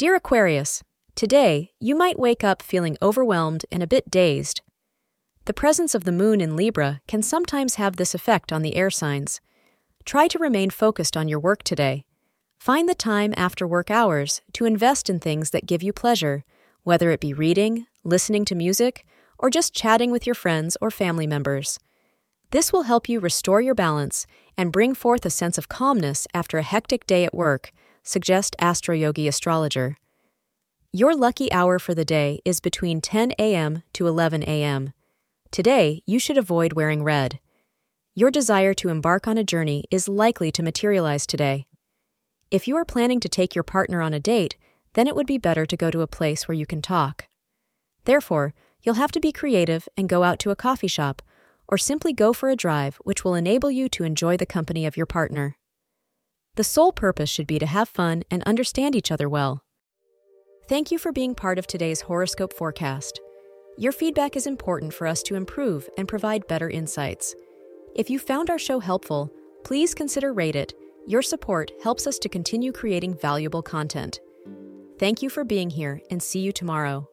Dear Aquarius, today you might wake up feeling overwhelmed and a bit dazed. The presence of the moon in Libra can sometimes have this effect on the air signs. Try to remain focused on your work today. Find the time after work hours to invest in things that give you pleasure, whether it be reading, listening to music, or just chatting with your friends or family members. This will help you restore your balance and bring forth a sense of calmness after a hectic day at work, suggest Astroyogi astrologer. Your lucky hour for the day is between 10 a.m. to 11 a.m. Today, you should avoid wearing red. Your desire to embark on a journey is likely to materialize today. If you are planning to take your partner on a date, then it would be better to go to a place where you can talk. Therefore, you'll have to be creative and go out to a coffee shop or simply go for a drive, which will enable you to enjoy the company of your partner. The sole purpose should be to have fun and understand each other well. Thank you for being part of today's horoscope forecast. Your feedback is important for us to improve and provide better insights. If you found our show helpful, please consider rate it. Your support helps us to continue creating valuable content. Thank you for being here and see you tomorrow.